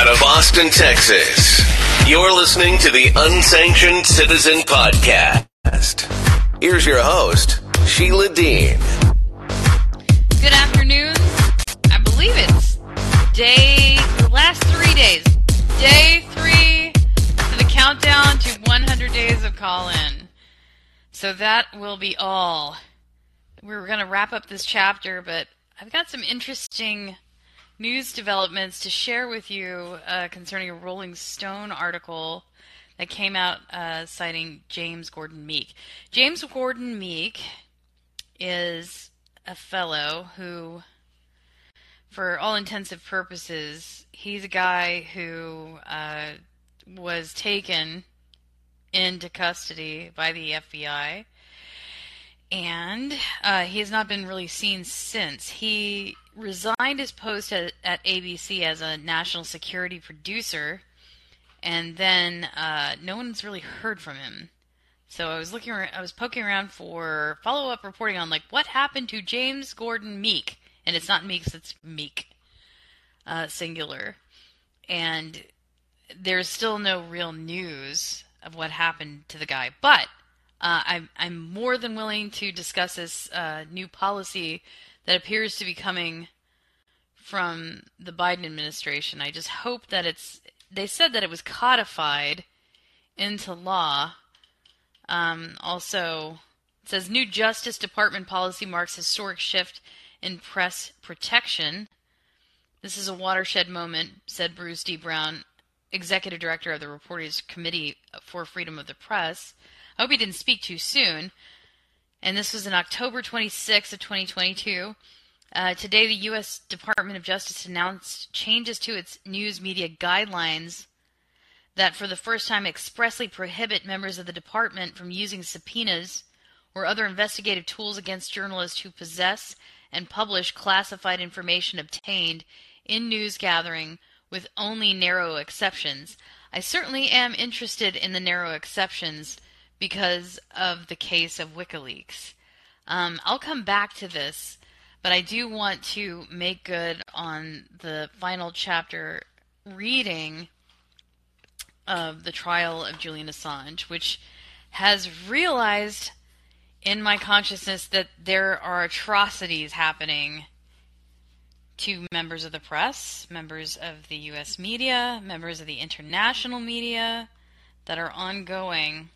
out of Austin, Texas. You're listening to the Unsanctioned Citizen Podcast. Here's your host, Sheila Dean. Good afternoon. I believe it's day, the last three days. Day three to the countdown to 100 days of Callin. So that will be all. We're going to wrap up this chapter, but I've got some interesting news developments to share with you uh, concerning a Rolling Stone article that came out uh, citing James Gordon Meek. James Gordon Meek is a fellow who, for all intensive purposes, he's a guy who uh, was taken into custody by the FBI. And uh, he has not been really seen since. He resigned his post at, at ABC as a national security producer, and then uh, no one's really heard from him. So I was looking, I was poking around for follow-up reporting on like what happened to James Gordon Meek, and it's not Meeks, it's Meek, uh, singular, and there's still no real news of what happened to the guy. But uh, I'm I'm more than willing to discuss this uh, new policy that appears to be coming from the Biden administration. I just hope that it's. They said that it was codified into law. Um, also, it says new Justice Department policy marks historic shift in press protection. This is a watershed moment, said Bruce D. Brown, executive director of the Reporters Committee for Freedom of the Press. I hope he didn't speak too soon. And this was in October 26th of 2022. Uh, today, the U.S. Department of Justice announced changes to its news media guidelines that, for the first time, expressly prohibit members of the department from using subpoenas or other investigative tools against journalists who possess and publish classified information obtained in news gathering, with only narrow exceptions. I certainly am interested in the narrow exceptions because of the case of WikiLeaks. Um, I'll come back to this but I do want to make good on the final chapter reading of the trial of Julian Assange, which has realized in my consciousness that there are atrocities happening to members of the press, members of the US media, members of the international media that are ongoing,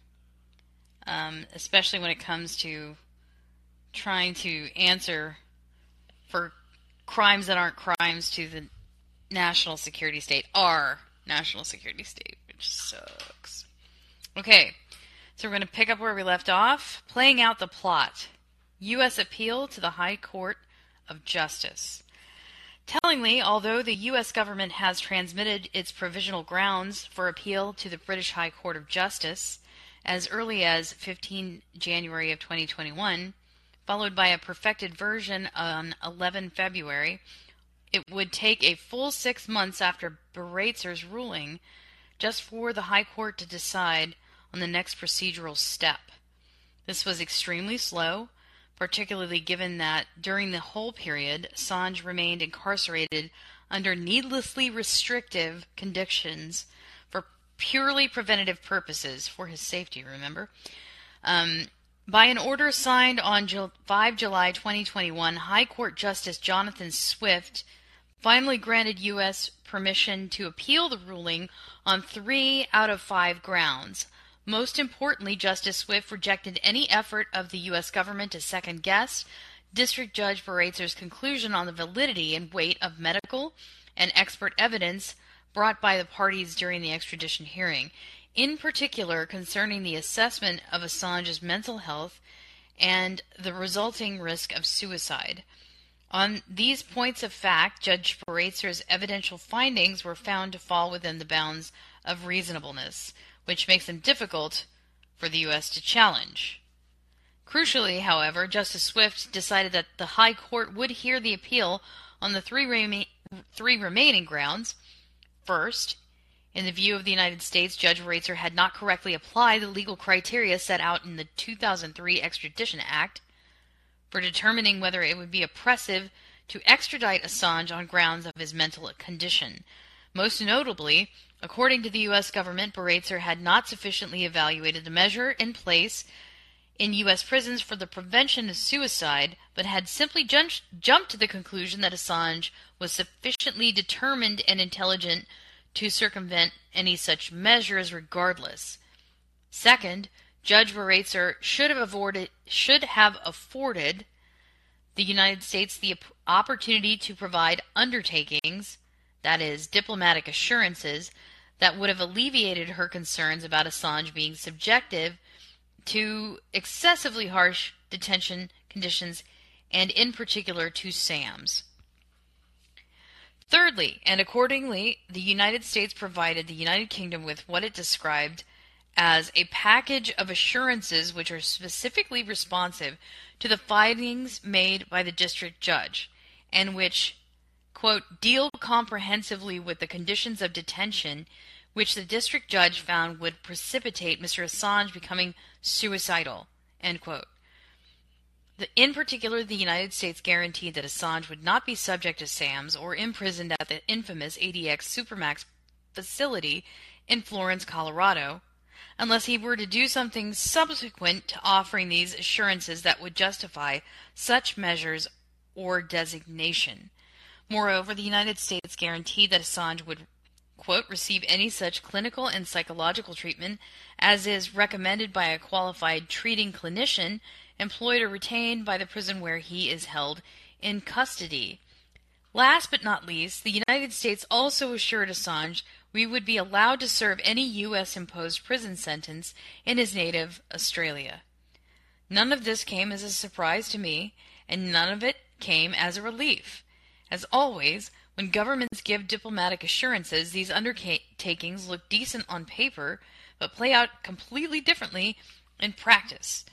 um, especially when it comes to trying to answer for crimes that aren't crimes to the national security state our national security state, which sucks. Okay, so we're going to pick up where we left off. Playing out the plot. U.S. appeal to the High Court of Justice. Tellingly, although the U.S. government has transmitted its provisional grounds for appeal to the British High Court of Justice as early as 15 January of 2021, followed by a perfected version on 11 February. It would take a full six months after Baraitser's ruling just for the High Court to decide on the next procedural step. This was extremely slow, particularly given that during the whole period, Assange remained incarcerated under needlessly restrictive conditions purely preventative purposes, for his safety, remember? Um, by an order signed on 5 July 2021, High Court Justice Jonathan Swift finally granted U.S. permission to appeal the ruling on three out of five grounds. Most importantly, Justice Swift rejected any effort of the U.S. government to second guess District Judge Baraitser's conclusion on the validity and weight of medical and expert evidence brought by the parties during the extradition hearing in particular concerning the assessment of Assange's mental health and the resulting risk of suicide. On these points of fact, Judge Baraitser's evidential findings were found to fall within the bounds of reasonableness, which makes them difficult for the U.S. to challenge. Crucially, however, Justice Swift decided that the High Court would hear the appeal on the three, rema- three remaining grounds. First, in the view of the United States, Judge Baraitser had not correctly applied the legal criteria set out in the 2003 Extradition Act for determining whether it would be oppressive to extradite Assange on grounds of his mental condition. Most notably, according to the U.S. government, Baraitser had not sufficiently evaluated the measure in place in U.S. prisons for the prevention of suicide, but had simply jumped, jumped to the conclusion that Assange was sufficiently determined and intelligent to circumvent any such measures regardless. Second, Judge Baraitser should have should have afforded the United States the opportunity to provide undertakings, that is, diplomatic assurances, that would have alleviated her concerns about Assange being subjective to excessively harsh detention conditions and, in particular, to SAMs. Thirdly, and accordingly, the United States provided the United Kingdom with what it described as a package of assurances which are specifically responsive to the findings made by the district judge and which, quote, deal comprehensively with the conditions of detention which the district judge found would precipitate Mr. Assange becoming suicidal. The, in particular, the United States guaranteed that Assange would not be subject to SAMS or imprisoned at the infamous ADX Supermax facility in Florence, Colorado, unless he were to do something subsequent to offering these assurances that would justify such measures or designation. Moreover, the United States guaranteed that Assange would quote, receive any such clinical and psychological treatment as is recommended by a qualified treating clinician employed or retained by the prison where he is held in custody. Last but not least, the United States also assured Assange we would be allowed to serve any U.S. imposed prison sentence in his native Australia. None of this came as a surprise to me, and none of it came as a relief. As always, when governments give diplomatic assurances, these undertakings look decent on paper, but play out completely differently in practice.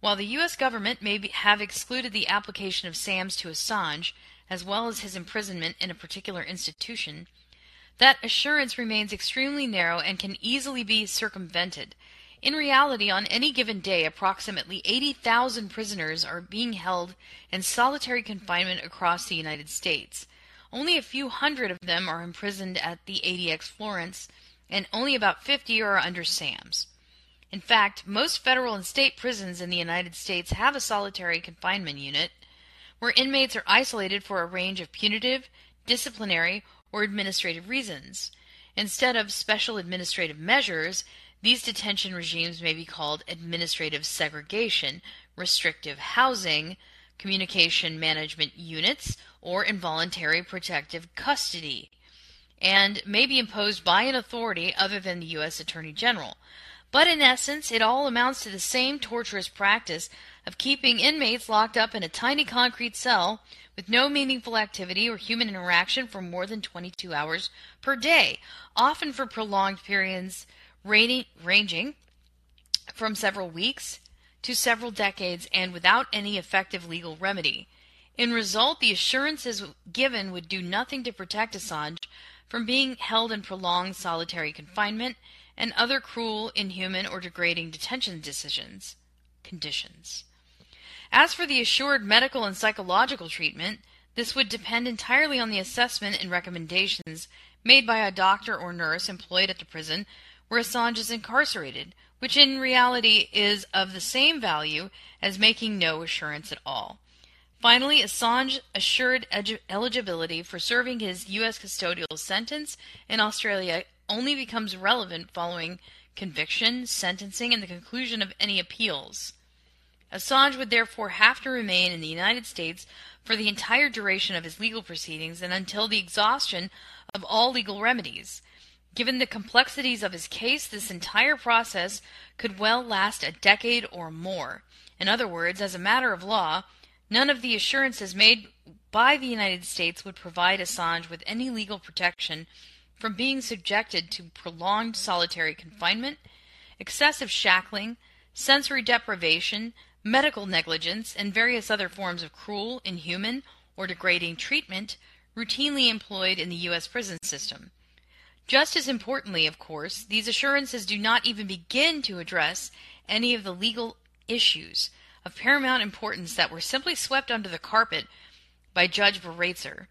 While the U.S. government may be, have excluded the application of SAMS to Assange, as well as his imprisonment in a particular institution, that assurance remains extremely narrow and can easily be circumvented. In reality, on any given day, approximately 80,000 prisoners are being held in solitary confinement across the United States. Only a few hundred of them are imprisoned at the ADX Florence, and only about 50 are under SAMS. In fact, most federal and state prisons in the United States have a solitary confinement unit where inmates are isolated for a range of punitive, disciplinary, or administrative reasons. Instead of special administrative measures, these detention regimes may be called administrative segregation, restrictive housing, communication management units, or involuntary protective custody, and may be imposed by an authority other than the U.S. Attorney General. But in essence, it all amounts to the same torturous practice of keeping inmates locked up in a tiny concrete cell with no meaningful activity or human interaction for more than 22 hours per day, often for prolonged periods ranging from several weeks to several decades and without any effective legal remedy. In result, the assurances given would do nothing to protect Assange from being held in prolonged solitary confinement and other cruel, inhuman, or degrading detention decisions conditions. As for the assured medical and psychological treatment, this would depend entirely on the assessment and recommendations made by a doctor or nurse employed at the prison where Assange is incarcerated, which in reality is of the same value as making no assurance at all. Finally, Assange assured eligibility for serving his U.S. custodial sentence in Australia only becomes relevant following conviction, sentencing, and the conclusion of any appeals. Assange would therefore have to remain in the United States for the entire duration of his legal proceedings and until the exhaustion of all legal remedies. Given the complexities of his case, this entire process could well last a decade or more. In other words, as a matter of law, none of the assurances made by the United States would provide Assange with any legal protection from being subjected to prolonged solitary confinement, excessive shackling, sensory deprivation, medical negligence, and various other forms of cruel, inhuman, or degrading treatment routinely employed in the U.S. prison system. Just as importantly, of course, these assurances do not even begin to address any of the legal issues of paramount importance that were simply swept under the carpet by Judge Baraitser.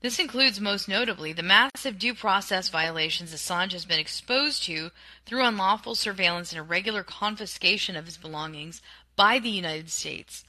This includes most notably the massive due process violations Assange has been exposed to through unlawful surveillance and irregular confiscation of his belongings by the United States,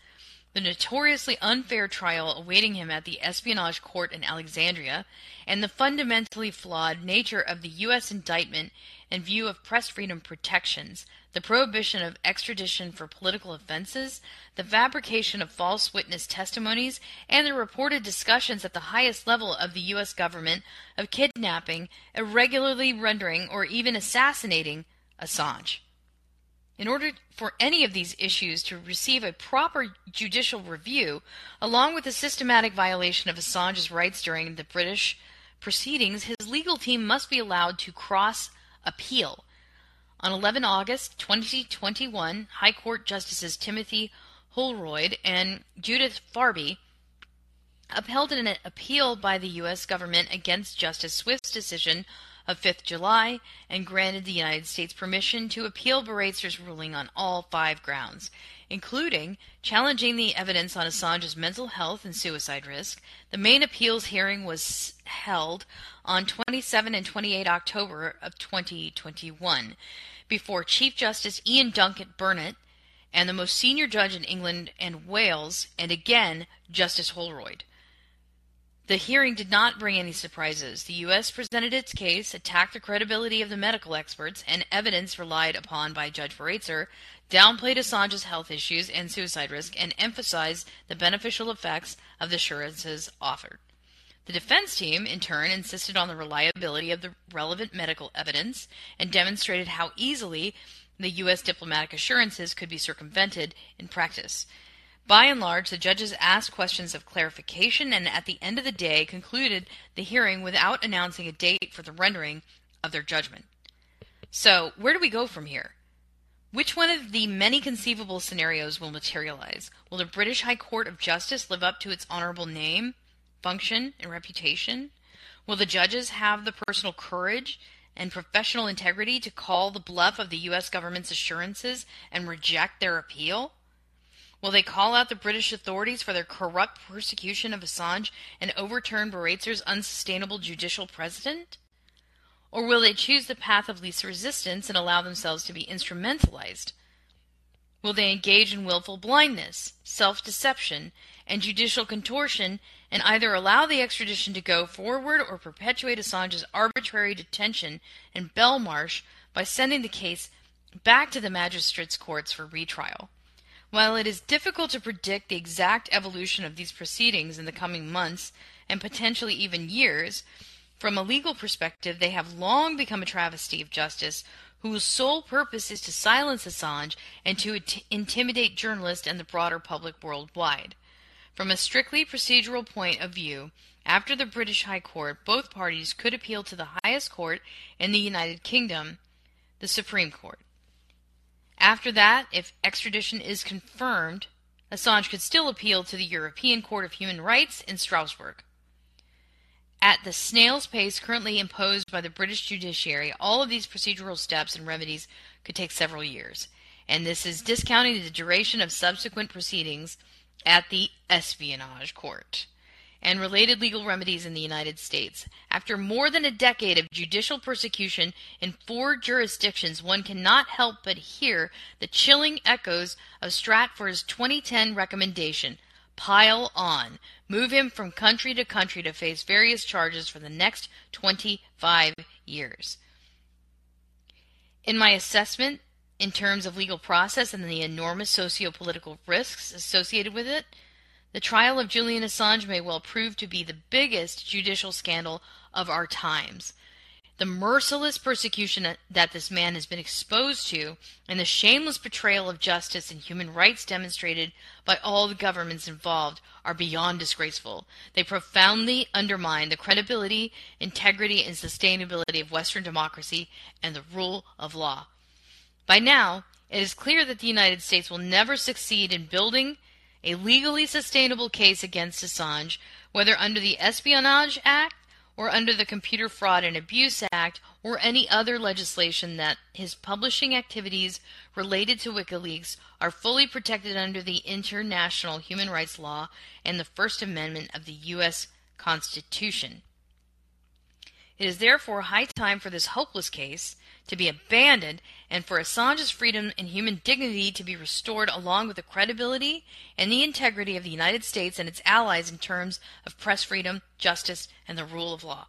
the notoriously unfair trial awaiting him at the espionage court in Alexandria, and the fundamentally flawed nature of the U.S. indictment in view of press freedom protections, the prohibition of extradition for political offenses, the fabrication of false witness testimonies, and the reported discussions at the highest level of the U.S. government of kidnapping, irregularly rendering, or even assassinating Assange. In order for any of these issues to receive a proper judicial review, along with the systematic violation of Assange's rights during the British proceedings, his legal team must be allowed to cross appeal. On 11 August 2021, High Court Justices Timothy Holroyd and Judith Farbey upheld an appeal by the U.S. government against Justice Swift's decision of 5th July and granted the United States permission to appeal Baraitser's ruling on all five grounds, including challenging the evidence on Assange's mental health and suicide risk. The main appeals hearing was held on 27 and 28 October of 2021 before Chief Justice Ian Duncan Burnett and the most senior judge in England and Wales, and again Justice Holroyd. The hearing did not bring any surprises. The U.S. presented its case, attacked the credibility of the medical experts, and evidence relied upon by Judge Baraitser, downplayed Assange's health issues and suicide risk, and emphasized the beneficial effects of the assurances offered. The defense team, in turn, insisted on the reliability of the relevant medical evidence and demonstrated how easily the U.S. diplomatic assurances could be circumvented in practice. By and large, the judges asked questions of clarification and at the end of the day concluded the hearing without announcing a date for the rendering of their judgment. So, where do we go from here? Which one of the many conceivable scenarios will materialize? Will the British High Court of Justice live up to its honorable name, function, and reputation? Will the judges have the personal courage and professional integrity to call the bluff of the U.S. government's assurances and reject their appeal? Will they call out the British authorities for their corrupt persecution of Assange and overturn Baraitser's unsustainable judicial precedent? Or will they choose the path of least resistance and allow themselves to be instrumentalized? Will they engage in willful blindness, self deception, and judicial contortion and either allow the extradition to go forward or perpetuate Assange's arbitrary detention in Belmarsh by sending the case back to the magistrates' courts for retrial? While it is difficult to predict the exact evolution of these proceedings in the coming months and potentially even years, from a legal perspective, they have long become a travesty of justice whose sole purpose is to silence Assange and to int- intimidate journalists and the broader public worldwide. From a strictly procedural point of view, after the British High Court, both parties could appeal to the highest court in the United Kingdom, the Supreme Court. After that, if extradition is confirmed, Assange could still appeal to the European Court of Human Rights in Strasbourg. At the snail's pace currently imposed by the British judiciary, all of these procedural steps and remedies could take several years, and this is discounting the duration of subsequent proceedings at the espionage court and related legal remedies in the United States. After more than a decade of judicial persecution in four jurisdictions, one cannot help but hear the chilling echoes of Stratfor's 2010 recommendation pile on, move him from country to country to face various charges for the next 25 years. In my assessment, in terms of legal process and the enormous socio political risks associated with it, the trial of Julian Assange may well prove to be the biggest judicial scandal of our times. The merciless persecution that this man has been exposed to and the shameless betrayal of justice and human rights demonstrated by all the governments involved are beyond disgraceful. They profoundly undermine the credibility, integrity, and sustainability of Western democracy and the rule of law. By now, it is clear that the United States will never succeed in building a legally sustainable case against Assange, whether under the Espionage Act or under the Computer Fraud and Abuse Act or any other legislation that his publishing activities related to WikiLeaks are fully protected under the international human rights law and the First Amendment of the U.S. Constitution. It is therefore high time for this hopeless case to be abandoned and for Assange's freedom and human dignity to be restored along with the credibility and the integrity of the United States and its allies in terms of press freedom, justice, and the rule of law.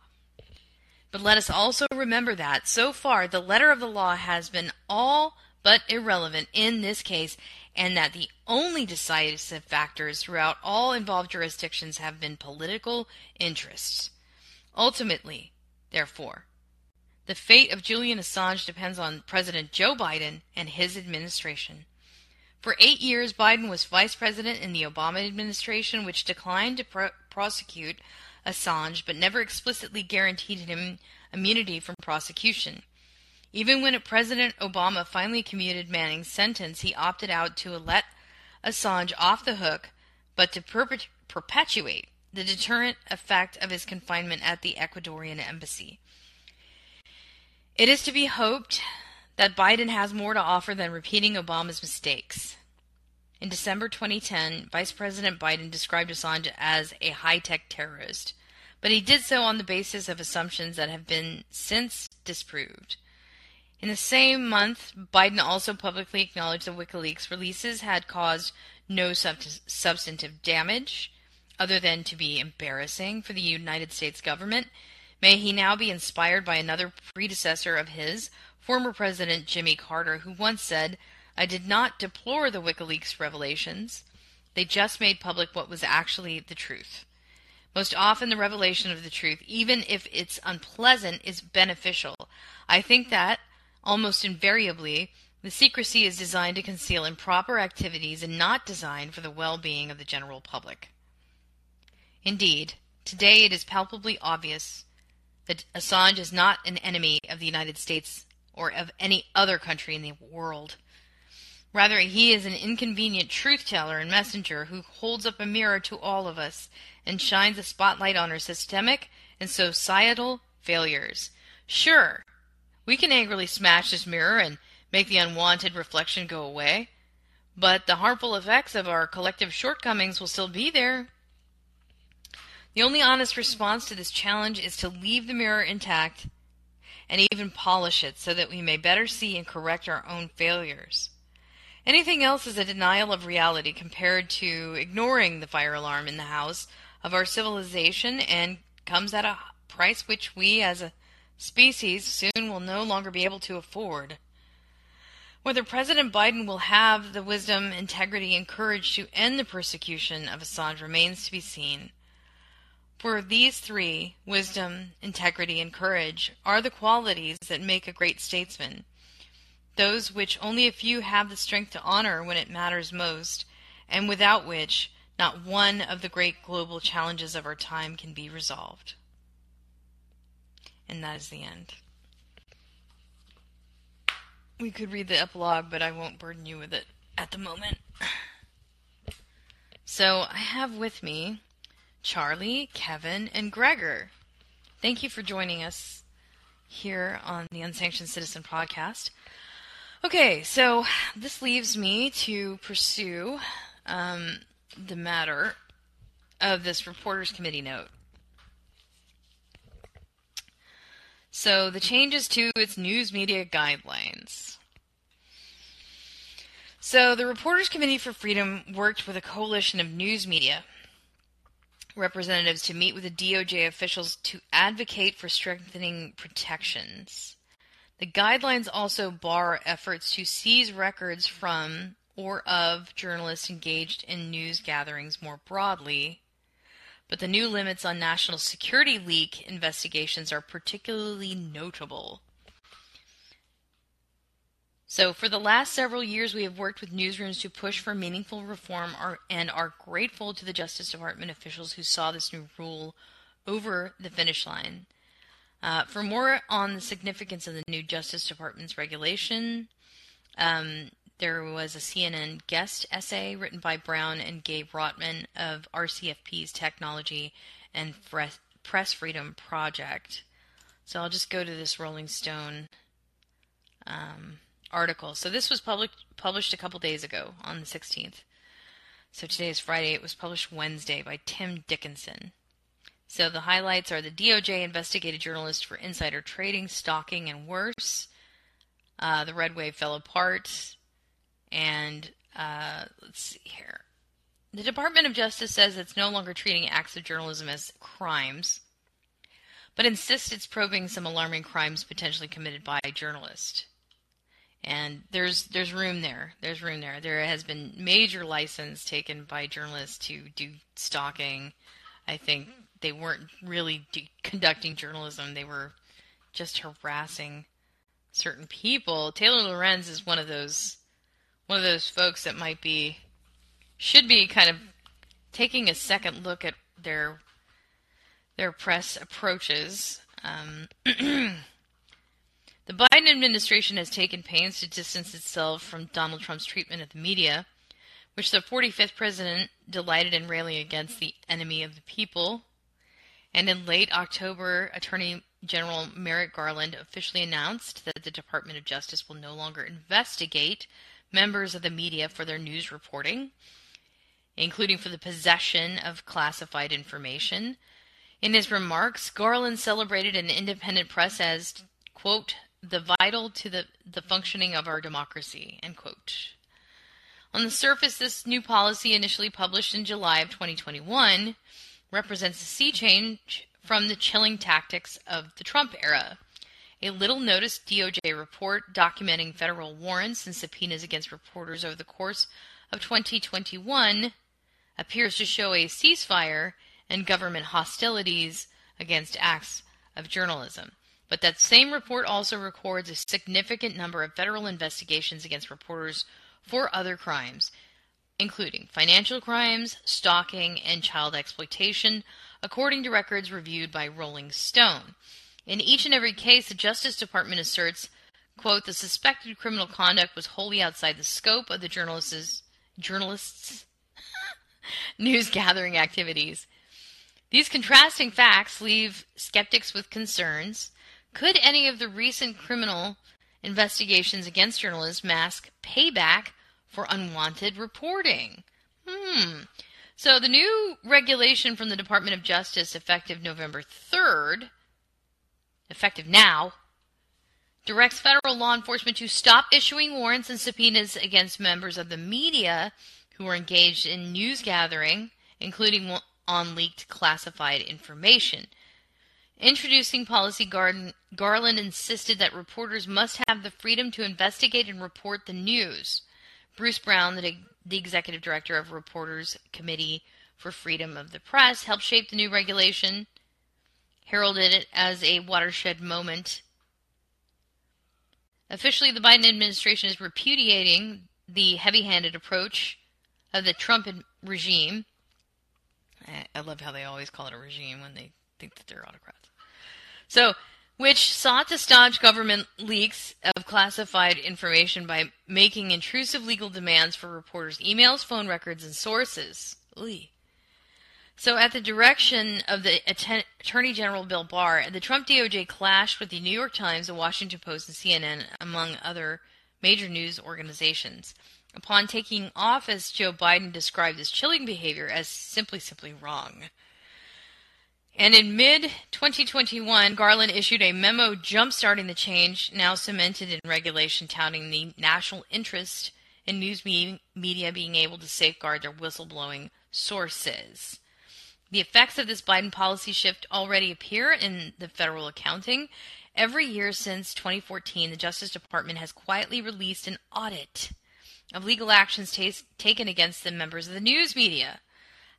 But let us also remember that, so far, the letter of the law has been all but irrelevant in this case, and that the only decisive factors throughout all involved jurisdictions have been political interests. Ultimately, therefore, the fate of Julian Assange depends on President Joe Biden and his administration. For eight years, Biden was vice president in the Obama administration, which declined to pr- prosecute Assange but never explicitly guaranteed him immunity from prosecution. Even when President Obama finally commuted Manning's sentence, he opted out to let Assange off the hook, but to perpetuate the deterrent effect of his confinement at the Ecuadorian embassy. It is to be hoped that Biden has more to offer than repeating Obama's mistakes. In December 2010, Vice President Biden described Assange as a high tech terrorist, but he did so on the basis of assumptions that have been since disproved. In the same month, Biden also publicly acknowledged the WikiLeaks releases had caused no sub- substantive damage, other than to be embarrassing for the United States government May he now be inspired by another predecessor of his, former President Jimmy Carter, who once said, I did not deplore the WikiLeaks revelations. They just made public what was actually the truth. Most often, the revelation of the truth, even if it's unpleasant, is beneficial. I think that, almost invariably, the secrecy is designed to conceal improper activities and not designed for the well being of the general public. Indeed, today it is palpably obvious that Assange is not an enemy of the United States or of any other country in the world. Rather, he is an inconvenient truth teller and messenger who holds up a mirror to all of us and shines a spotlight on our systemic and societal failures. Sure, we can angrily smash this mirror and make the unwanted reflection go away, but the harmful effects of our collective shortcomings will still be there. The only honest response to this challenge is to leave the mirror intact and even polish it so that we may better see and correct our own failures. Anything else is a denial of reality compared to ignoring the fire alarm in the house of our civilization and comes at a price which we as a species soon will no longer be able to afford. Whether President Biden will have the wisdom, integrity, and courage to end the persecution of Assange remains to be seen. For these three wisdom, integrity, and courage are the qualities that make a great statesman, those which only a few have the strength to honor when it matters most, and without which not one of the great global challenges of our time can be resolved. And that is the end. We could read the epilogue, but I won't burden you with it at the moment. So I have with me Charlie, Kevin, and Gregor. Thank you for joining us here on the Unsanctioned Citizen podcast. Okay, so this leaves me to pursue um, the matter of this Reporters Committee note. So, the changes to its news media guidelines. So, the Reporters Committee for Freedom worked with a coalition of news media representatives to meet with the DOJ officials to advocate for strengthening protections. The guidelines also bar efforts to seize records from or of journalists engaged in news gatherings more broadly, but the new limits on national security leak investigations are particularly notable. So, for the last several years, we have worked with newsrooms to push for meaningful reform and are grateful to the Justice Department officials who saw this new rule over the finish line. Uh, for more on the significance of the new Justice Department's regulation, um, there was a CNN guest essay written by Brown and Gabe Rottman of RCFP's Technology and Press Freedom Project. So I'll just go to this Rolling Stone. Um, article. So this was public, published a couple days ago on the 16th. So today is Friday. It was published Wednesday by Tim Dickinson. So the highlights are the DOJ investigated journalists for insider trading, stalking, and worse. Uh, the red wave fell apart. And uh, let's see here. The Department of Justice says it's no longer treating acts of journalism as crimes, but insists it's probing some alarming crimes potentially committed by a journalist. And there's there's room there. There's room there. There has been major license taken by journalists to do stalking. I think they weren't really do, conducting journalism. They were just harassing certain people. Taylor Lorenz is one of those one of those folks that might be should be kind of taking a second look at their their press approaches. Um, the Biden administration has taken pains to distance itself from Donald Trump's treatment of the media, which the 45th president delighted in railing against the enemy of the people. And in late October, Attorney General Merrick Garland officially announced that the Department of Justice will no longer investigate members of the media for their news reporting, including for the possession of classified information. In his remarks, Garland celebrated an independent press as, quote, the vital to the, the functioning of our democracy, end quote. On the surface, this new policy, initially published in July of 2021, represents a sea change from the chilling tactics of the Trump era. A little noticed DOJ report documenting federal warrants and subpoenas against reporters over the course of 2021 appears to show a ceasefire and government hostilities against acts of journalism. But that same report also records a significant number of federal investigations against reporters for other crimes, including financial crimes, stalking, and child exploitation, according to records reviewed by Rolling Stone. In each and every case, the Justice Department asserts, quote, the suspected criminal conduct was wholly outside the scope of the journalists' journalists' news gathering activities. These contrasting facts leave skeptics with concerns. Could any of the recent criminal investigations against journalists mask payback for unwanted reporting? Hmm. So the new regulation from the Department of Justice, effective November 3rd, effective now, directs federal law enforcement to stop issuing warrants and subpoenas against members of the media who are engaged in news gathering, including on leaked classified information. Introducing policy, Garland insisted that reporters must have the freedom to investigate and report the news. Bruce Brown, the, the executive director of Reporters Committee for Freedom of the Press, helped shape the new regulation heralded it as a watershed moment. Officially, the Biden administration is repudiating the heavy handed approach of the Trump regime. I love how they always call it a regime when they think that they're autocrats. So, which sought to stop government leaks of classified information by making intrusive legal demands for reporters' emails, phone records, and sources. Oy. So, at the direction of the Attorney General Bill Barr, the Trump DOJ clashed with the New York Times, the Washington Post, and CNN, among other major news organizations. Upon taking office, Joe Biden described this chilling behavior as simply, simply wrong. And in mid 2021, Garland issued a memo jumpstarting the change, now cemented in regulation, touting the national interest in news media being able to safeguard their whistleblowing sources. The effects of this Biden policy shift already appear in the federal accounting. Every year since 2014, the Justice Department has quietly released an audit of legal actions t- taken against the members of the news media.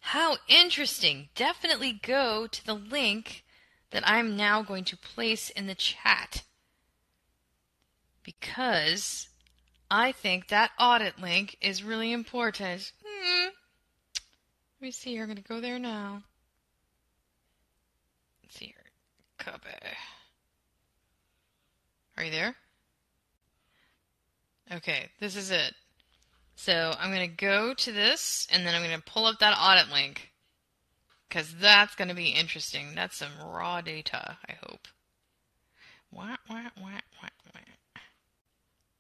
How interesting! Definitely go to the link that I'm now going to place in the chat because I think that audit link is really important. Hmm. Let me see. I'm going to go there now. Let's see here. Copy. Are you there? Okay, this is it. So I'm going to go to this, and then I'm going to pull up that audit link. Because that's going to be interesting. That's some raw data, I hope. Wah, wah, wah, wah, wah.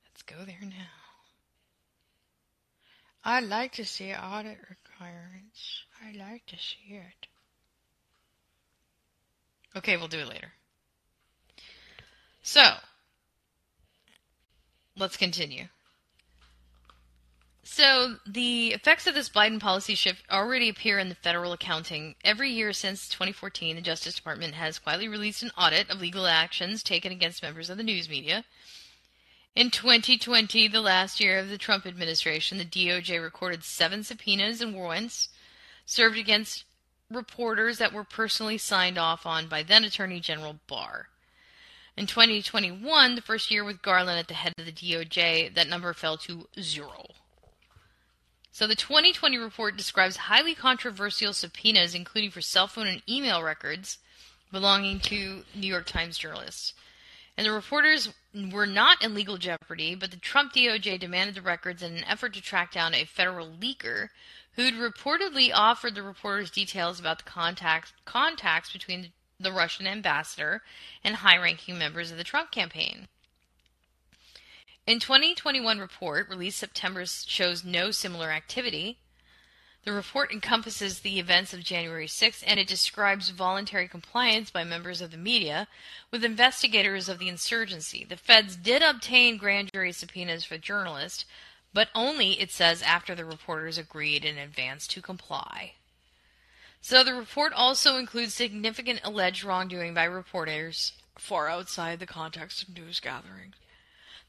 Let's go there now. I like to see audit requirements. I like to see it. Okay, we'll do it later. So, let's continue. So, the effects of this Biden policy shift already appear in the federal accounting. Every year since 2014, the Justice Department has quietly released an audit of legal actions taken against members of the news media. In 2020, the last year of the Trump administration, the DOJ recorded seven subpoenas and warrants served against reporters that were personally signed off on by then Attorney General Barr. In 2021, the first year with Garland at the head of the DOJ, that number fell to zero. So the 2020 report describes highly controversial subpoenas, including for cell phone and email records belonging to New York Times journalists. And the reporters were not in legal jeopardy, but the Trump DOJ demanded the records in an effort to track down a federal leaker who'd reportedly offered the reporters details about the contacts, contacts between the Russian ambassador and high-ranking members of the Trump campaign. In 2021 report released September shows no similar activity. The report encompasses the events of January 6th and it describes voluntary compliance by members of the media with investigators of the insurgency. The feds did obtain grand jury subpoenas for journalists, but only, it says, after the reporters agreed in advance to comply. So the report also includes significant alleged wrongdoing by reporters far outside the context of news gatherings.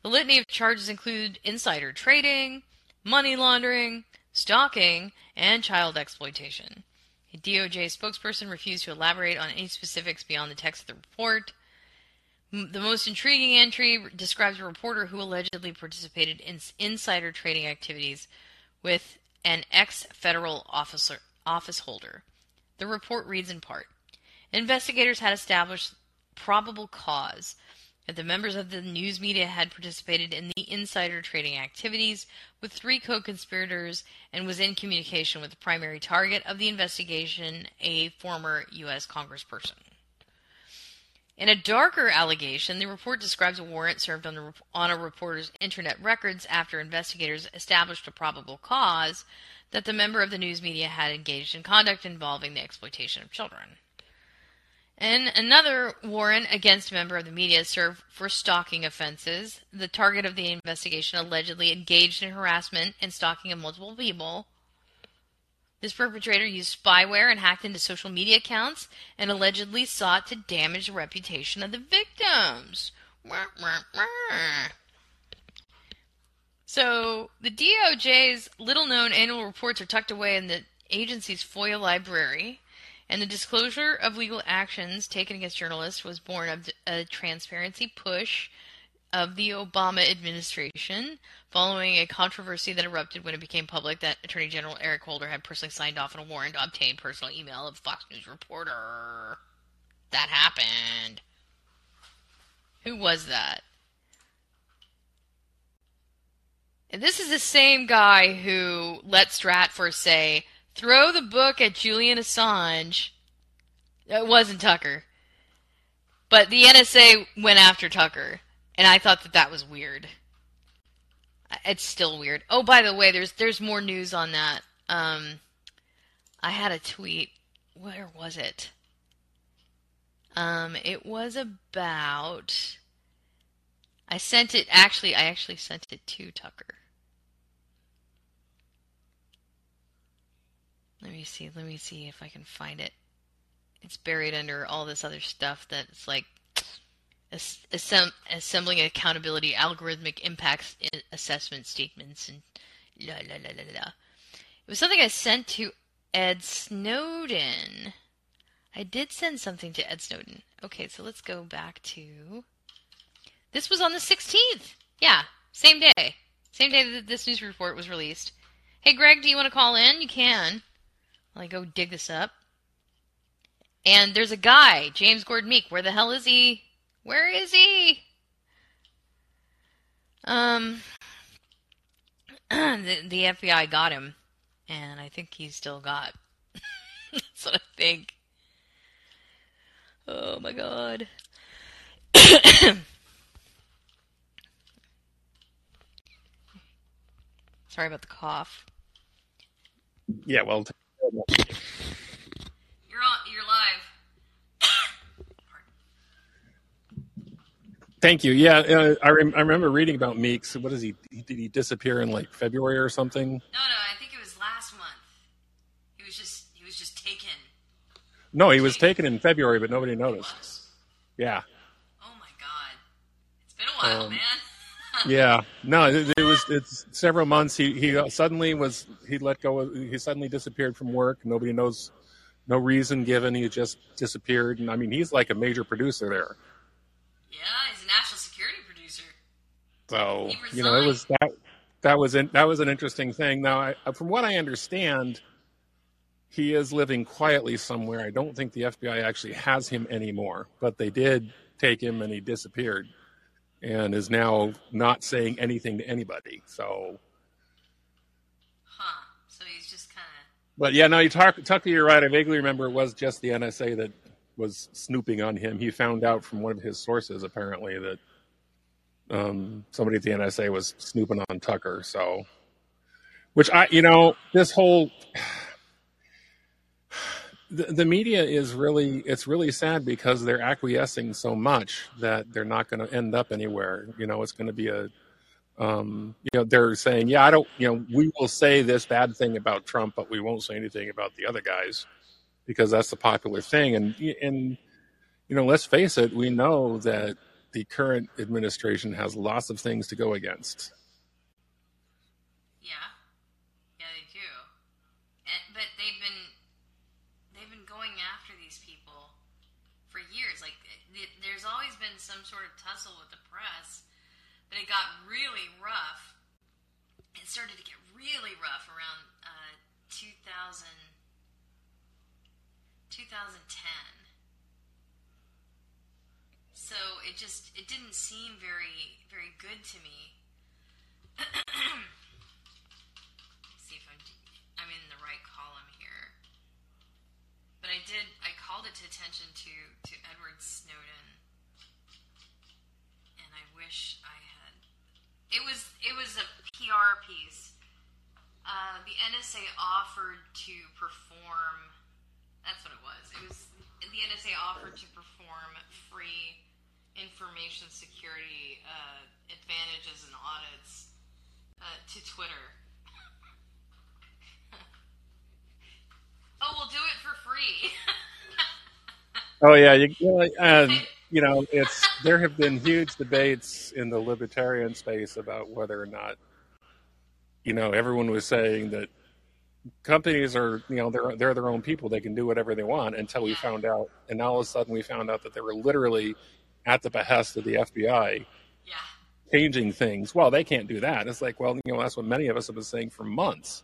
The litany of charges include insider trading, money laundering, stalking, and child exploitation. A DOJ spokesperson refused to elaborate on any specifics beyond the text of the report. The most intriguing entry describes a reporter who allegedly participated in insider trading activities with an ex federal officer office holder. The report reads in part Investigators had established probable cause that the members of the news media had participated in the insider trading activities with three co conspirators and was in communication with the primary target of the investigation, a former U.S. congressperson. In a darker allegation, the report describes a warrant served on, the, on a reporter's internet records after investigators established a probable cause that the member of the news media had engaged in conduct involving the exploitation of children. And another warrant against a member of the media served for stalking offenses. The target of the investigation allegedly engaged in harassment and stalking of multiple people. This perpetrator used spyware and hacked into social media accounts and allegedly sought to damage the reputation of the victims. So, the DOJ's little known annual reports are tucked away in the agency's FOIA library. And the disclosure of legal actions taken against journalists was born of a transparency push of the Obama administration following a controversy that erupted when it became public that Attorney General Eric Holder had personally signed off on a warrant to obtain personal email of Fox News reporter. That happened. Who was that? And this is the same guy who let Stratfor say, throw the book at Julian Assange. It wasn't Tucker. But the NSA went after Tucker, and I thought that that was weird. It's still weird. Oh, by the way, there's there's more news on that. Um, I had a tweet. Where was it? Um, it was about. I sent it. Actually, I actually sent it to Tucker. Let me see. Let me see if I can find it. It's buried under all this other stuff that's like assemb- assembling accountability, algorithmic impacts assessment statements, and la la la la la. It was something I sent to Ed Snowden. I did send something to Ed Snowden. Okay, so let's go back to. This was on the 16th. Yeah, same day. Same day that this news report was released. Hey, Greg, do you want to call in? You can. Me go dig this up. And there's a guy, James Gordon Meek. Where the hell is he? Where is he? Um, the, the FBI got him, and I think he's still got. That's what I think. Oh my god. Sorry about the cough. Yeah, well, you're on. You're live. Thank you. Yeah, uh, I, rem- I remember reading about Meeks. What is he? Did he disappear in like February or something? No, no, I think it was last month. He was just he was just taken. No, he was taken in February, but nobody noticed. Yeah. Oh my god, it's been a while, Um, man. Yeah. No, it, it was. It's several months. He he suddenly was. He let go. Of, he suddenly disappeared from work. Nobody knows. No reason given. He just disappeared. And I mean, he's like a major producer there. Yeah, he's a national security producer. So you know, it was that that was in, that was an interesting thing. Now, I, uh, from what I understand, he is living quietly somewhere. I don't think the FBI actually has him anymore, but they did take him and he disappeared, and is now not saying anything to anybody. So, Huh? So he's just kind of. but yeah, no, you talk Tucker, you're right. I vaguely remember it was just the NSA that was snooping on him. He found out from one of his sources apparently that um, somebody at the NSA was snooping on Tucker. So, which I, you know, this whole the, the media is really it's really sad because they're acquiescing so much that they're not going to end up anywhere. You know, it's going to be a um, you know they're saying, yeah, I don't, you know, we will say this bad thing about Trump, but we won't say anything about the other guys because that's the popular thing. And and you know, let's face it, we know that the current administration has lots of things to go against. Yeah, yeah, they do. And, but they've been they've been going after these people for years. Like th- there's always been some sort of tussle with the press, but it got really rough. It started to get really rough around uh, 2000, 2010. So it just it didn't seem very very good to me. see if I'm I'm in the right column here. But I did I called it to attention to to Edward Snowden, and I wish I had. It was it was a PR piece. Uh, the NSA offered to perform. That's what it was. It was the NSA offered to perform free information security uh, advantages and audits uh, to Twitter. oh, we'll do it for free. Oh yeah, you, well, you know, it's there have been huge debates in the libertarian space about whether or not, you know, everyone was saying that companies are, you know, they're they're their own people; they can do whatever they want. Until we found out, and now all of a sudden we found out that they were literally at the behest of the FBI yeah. changing things. Well, they can't do that. It's like, well, you know, that's what many of us have been saying for months,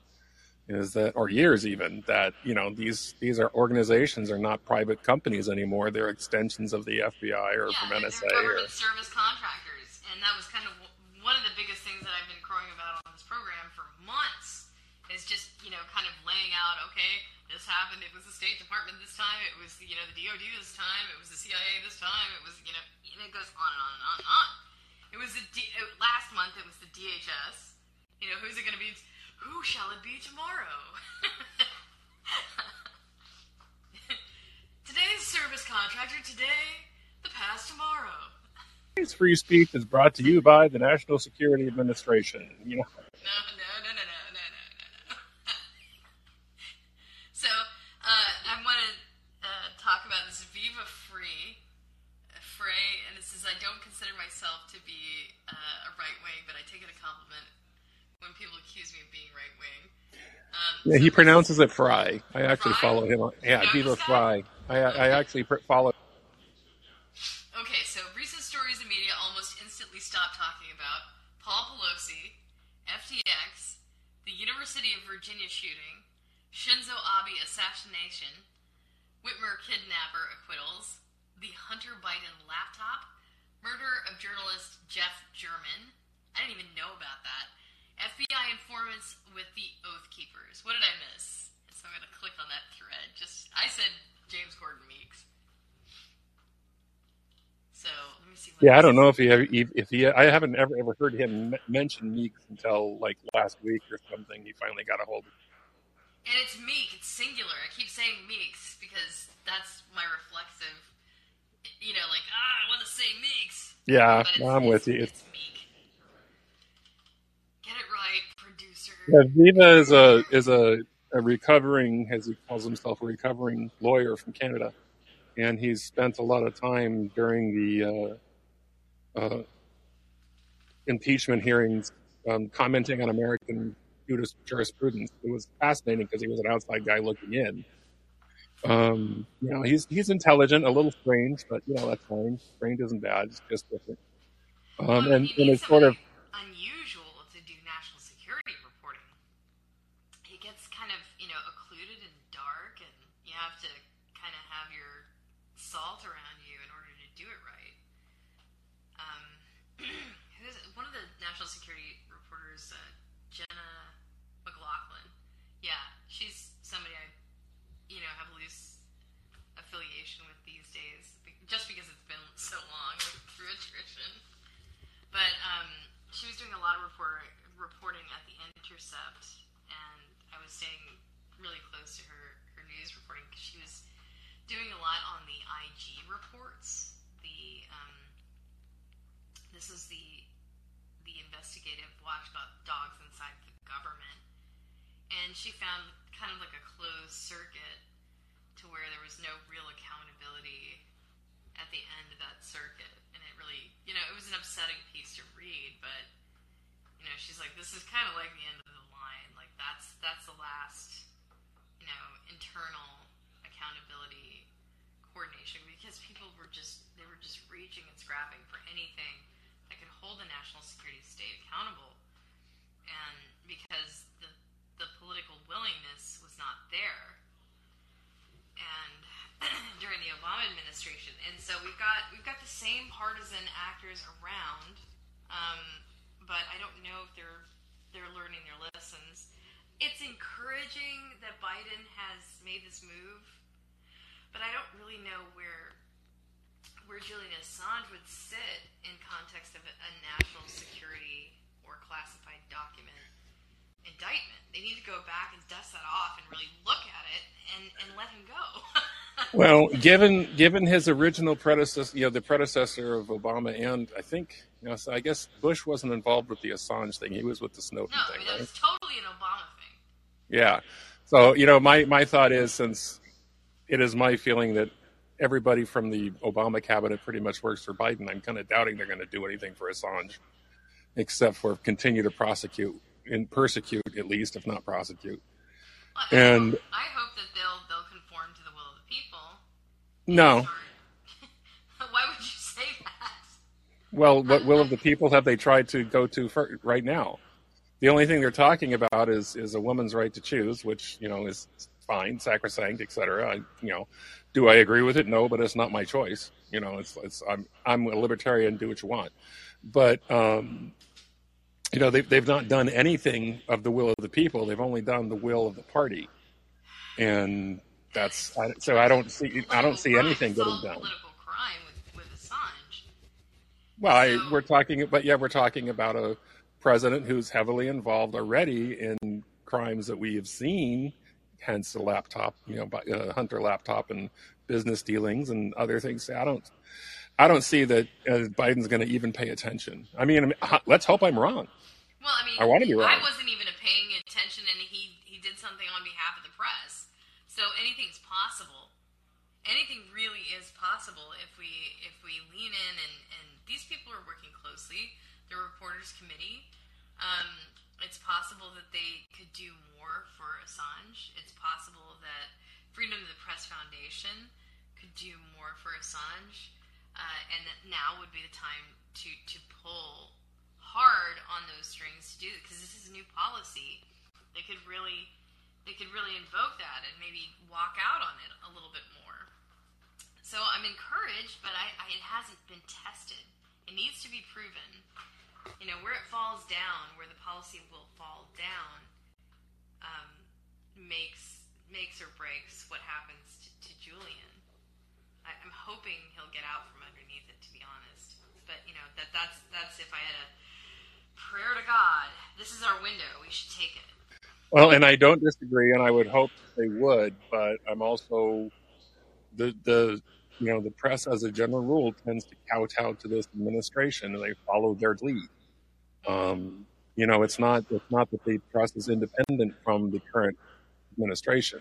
is that, or years even, that you know these these are organizations are not private companies anymore. They're extensions of the FBI or yeah, from NSA. Or, service contractors, and that was kind of w- one of the biggest things that I've been crowing about on this program for months. Is just you know kind of laying out, okay, this happened. It was the State Department this time. It was you know the DoD this time. It was the CIA this time. It was you know and it goes on and on and on and on. It was the D- last month. It was the DHS. You know who's it going to be? Who shall it be tomorrow? Today's service contractor. Today, the past tomorrow. Today's free speech is brought to you by the National Security Administration. You know, about this Viva Free uh, fray, and it says I don't consider myself to be uh, a right wing, but I take it a compliment when people accuse me of being right wing. Um, yeah, he pronounces it Fry. I actually Fry? follow him. On, yeah, Viva? Fry. I I actually pr- follow. Okay, so recent stories in media almost instantly stopped talking about Paul Pelosi, FTX, the University of Virginia shooting, Shinzo Abe assassination, Whitmer kidnapper acquittals, the Hunter Biden laptop, murder of journalist Jeff German. I didn't even know about that. FBI informants with the Oath Keepers. What did I miss? So I'm gonna click on that thread. Just I said James Gordon Meeks. So let me see. What Yeah, I don't know if he if he. I haven't ever ever heard him mention Meeks until like last week or something. He finally got a hold. of And it's Meek. It's singular. I keep saying Meeks because that's my reflexive. You know, like ah, I want to say Meeks. Yeah, no, I'm with you. It's, meek. Get it right, producer. yeah, Viva is a is a, a recovering, as he calls himself, a recovering lawyer from Canada, and he's spent a lot of time during the uh, uh, impeachment hearings um, commenting on American juris- jurisprudence. It was fascinating because he was an outside guy looking in. Um, you know, he's he's intelligent, a little strange, but you know that's fine. Strange isn't bad; it's just different. Um, Well, and and it's sort of unusual to do national security reporting. It gets kind of, you know, occluded and dark, and you have to kind of have your salt around you in order to do it right. Um, who's one of the national security reporters, uh, Jenna McLaughlin? Yeah, she's somebody I, you know, have loose affiliation with these days, be- just because it's been so long like, through attrition. But um, she was doing a lot of report, reporting at the Intercept, and I was staying really close to her, her news reporting because she was doing a lot on the IG reports. The um, this is the the investigative watch about dogs inside the government, and she found kind of like a closed circuit to where there was no real accountability at the end of that circuit. And it really, you know, it was an upsetting piece to read, but you know, she's like, this is kind of like the end of the line. Like that's that's the last, you know, internal accountability coordination because people were just they were just reaching and scrapping for anything that could hold the national security state accountable, and because the the political willingness was not there and during the Obama administration. And so we've got we've got the same partisan actors around, um, but I don't know if they're they're learning their lessons. It's encouraging that Biden has made this move, but I don't really know where where Julian Assange would sit in context of a, national security or classified document indictment. They need to go back and dust that off and really look at it and, and let him go. Well, given given his original predecessor, you know, the predecessor of Obama, and I think, you know, so I guess Bush wasn't involved with the Assange thing; he was with the Snowden no, I thing, mean, that right? was totally an Obama thing. Yeah. So, you know, my my thought is, since it is my feeling that everybody from the Obama cabinet pretty much works for Biden, I'm kind of doubting they're going to do anything for Assange, except for continue to prosecute and persecute, at least, if not prosecute. Well, I And hope, I hope that they'll they'll conform to the will of the people. no, Why would you say that? well, what will of the people have they tried to go to for, right now? The only thing they're talking about is is a woman's right to choose, which you know is fine, sacrosanct, etc. I, you know, do I agree with it? No, but it's not my choice. You know, it's it's I'm I'm a libertarian. Do what you want, but um, you know they've they've not done anything of the will of the people. They've only done the will of the party, and that's I, so I don't see I don't see anything getting done. Political crime with, with Assange. Well, I, we're talking, but yeah, we're talking about a president who's heavily involved already in crimes that we have seen, hence the laptop, you know, uh, Hunter laptop and business dealings and other things. I don't, I don't see that uh, Biden's going to even pay attention. I mean, let's hope I'm wrong. Well, I mean, I wanna be wrong. I wasn't even paying attention, and he he did something on behalf of the press. So anything's possible. Anything really is possible if we if we lean in and and these people are working closely. The reporters committee. Um, it's possible that they could do more for Assange. It's possible that Freedom of the Press Foundation could do more for Assange, uh, and that now would be the time to to pull hard on those strings to do because this is a new policy. They could really they could really invoke that and maybe walk out on it a little bit more. So I'm encouraged, but I, I, it hasn't been tested. It needs to be proven. You know where it falls down, where the policy will fall down, um, makes makes or breaks what happens to, to Julian. I, I'm hoping he'll get out from underneath it, to be honest. But you know that that's that's if I had a prayer to God. This is our window. We should take it. Well, and I don't disagree, and I would hope they would, but I'm also the the you know, the press, as a general rule, tends to kowtow to this administration, and they follow their lead. Um, you know, it's not it's not that the press is independent from the current administration.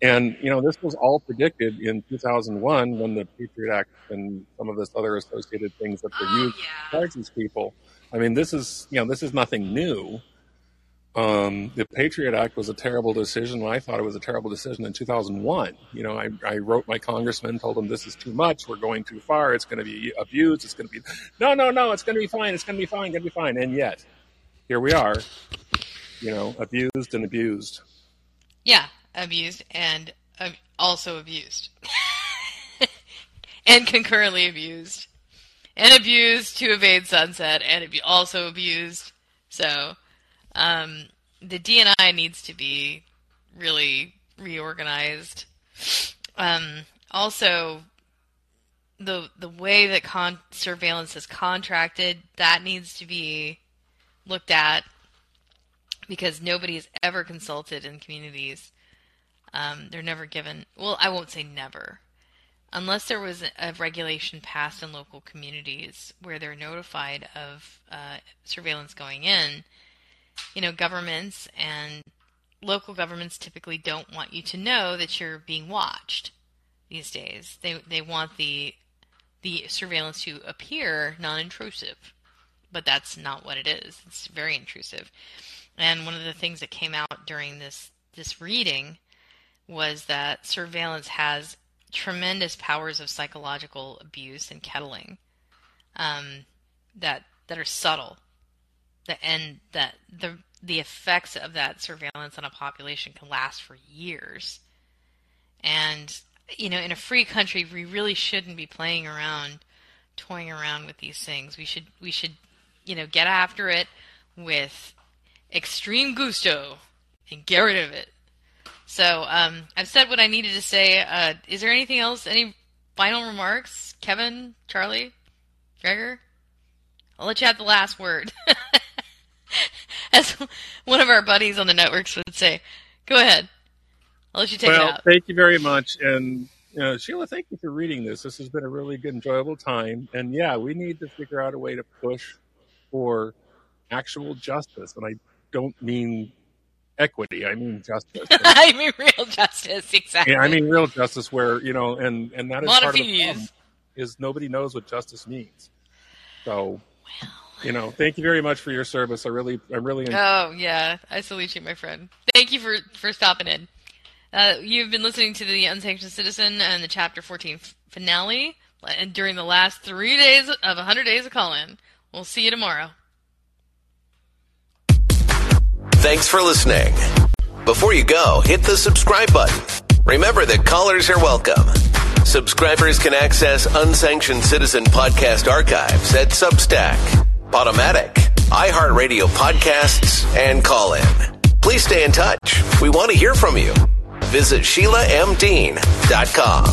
And you know, this was all predicted in 2001 when the Patriot Act and some of this other associated things that were Oh, used yeah. charge these people. I mean, this is you know, this is nothing new. Um, the Patriot Act was a terrible decision. I thought it was a terrible decision in 2001. You know, I, I wrote my congressman, told him this is too much. We're going too far. It's going to be abused. It's going to be, no, no, no. It's going to be fine. It's going to be fine. Going to be fine. And yet, here we are. You know, abused and abused. Yeah, abused and uh, also abused. and concurrently abused. And abused to evade sunset and abu- also abused. So, um, the DNI needs to be really reorganized. Um, also, the the way that con- surveillance is contracted that needs to be looked at because nobody nobody's ever consulted in communities. Um, they're never given. Well, I won't say never, unless there was a, regulation passed in local communities where they're notified of uh, surveillance going in. You know, governments and local governments typically don't want you to know that you're being watched these days. They they want the the surveillance to appear non-intrusive, but that's not what it is. It's very intrusive. And one of the things that came out during this this reading was that surveillance has tremendous powers of psychological abuse and kettling um, that that are subtle, and that the the effects of that surveillance on a population can last for years. And you know, in a free country, we really shouldn't be playing around, toying around with these things. We should we should you know get after it with extreme gusto and get rid of it. So um, I've said what I needed to say. Uh, is there anything else? Any final remarks, Kevin, Charlie, Gregor? I'll let you have the last word. As one of our buddies on the networks would say, go ahead. I'll let you take it well, out. thank you very much. And uh, Sheila, thank you for reading this. This has been a really good, enjoyable time. And yeah, we need to figure out a way to push for actual justice. And I don't mean equity; I mean justice. I mean real justice, exactly. yeah, I mean real justice, where you know, and and that is part of the problem is nobody knows what justice means. So, you know, thank you very much for your service. I really, I really. Oh yeah, I salute you, my friend. Thank you for for stopping in. Uh, you've been listening to the Unsanctioned Citizen and the Chapter 14 f- finale, and during the last three days of 100 days of Callin. We'll see you tomorrow. Thanks for listening. Before you go, hit the subscribe button. Remember that callers are welcome. Subscribers can access Unsanctioned Citizen podcast archives at Substack, Podomatic, iHeartRadio podcasts, and Callin. Please stay in touch. We want to hear from you. Visit SheilaMDean.com.